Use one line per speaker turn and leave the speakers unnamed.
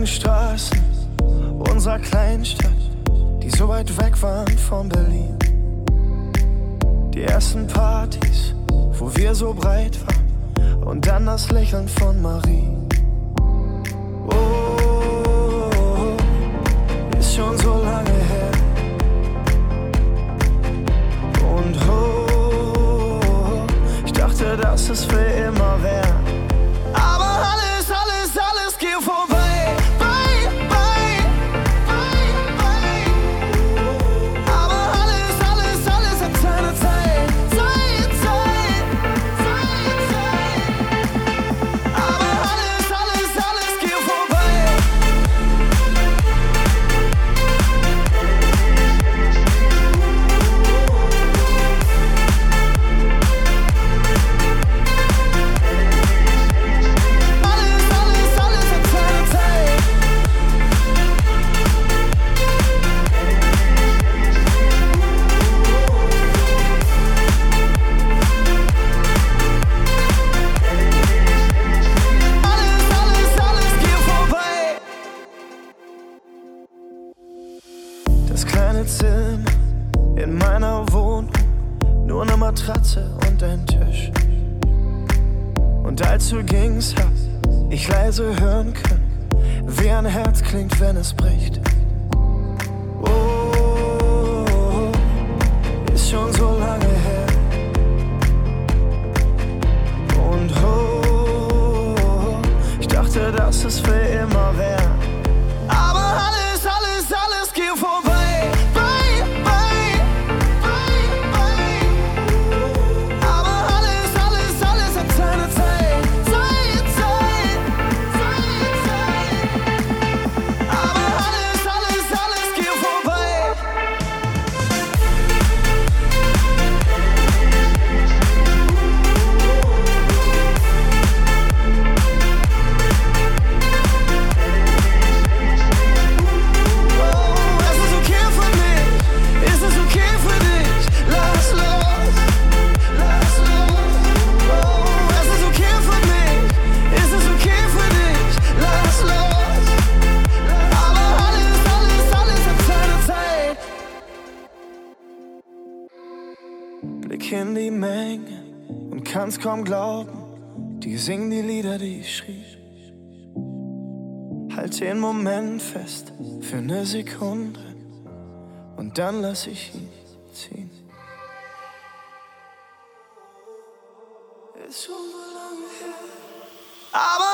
engen Straßen unserer Kleinstadt, die so weit weg waren von Berlin. Die ersten Partys, wo wir so breit waren und dann das Lächeln von Marie. Oh, ist schon so lange her. Und oh, ich dachte, dass es für immer wäre. In meiner Wohnung, nur eine Matratze und ein Tisch. Und als du gingst, hab ich leise hören können, wie ein Herz klingt, wenn es bricht. Oh, ist schon so lange her. Und oh, ich dachte, dass es für immer wäre. In die Menge und kann's kaum glauben, die singen die Lieder, die ich schrieb. Halt den Moment fest für eine Sekunde und dann lass ich ihn ziehen. Ist schon so lange her. Aber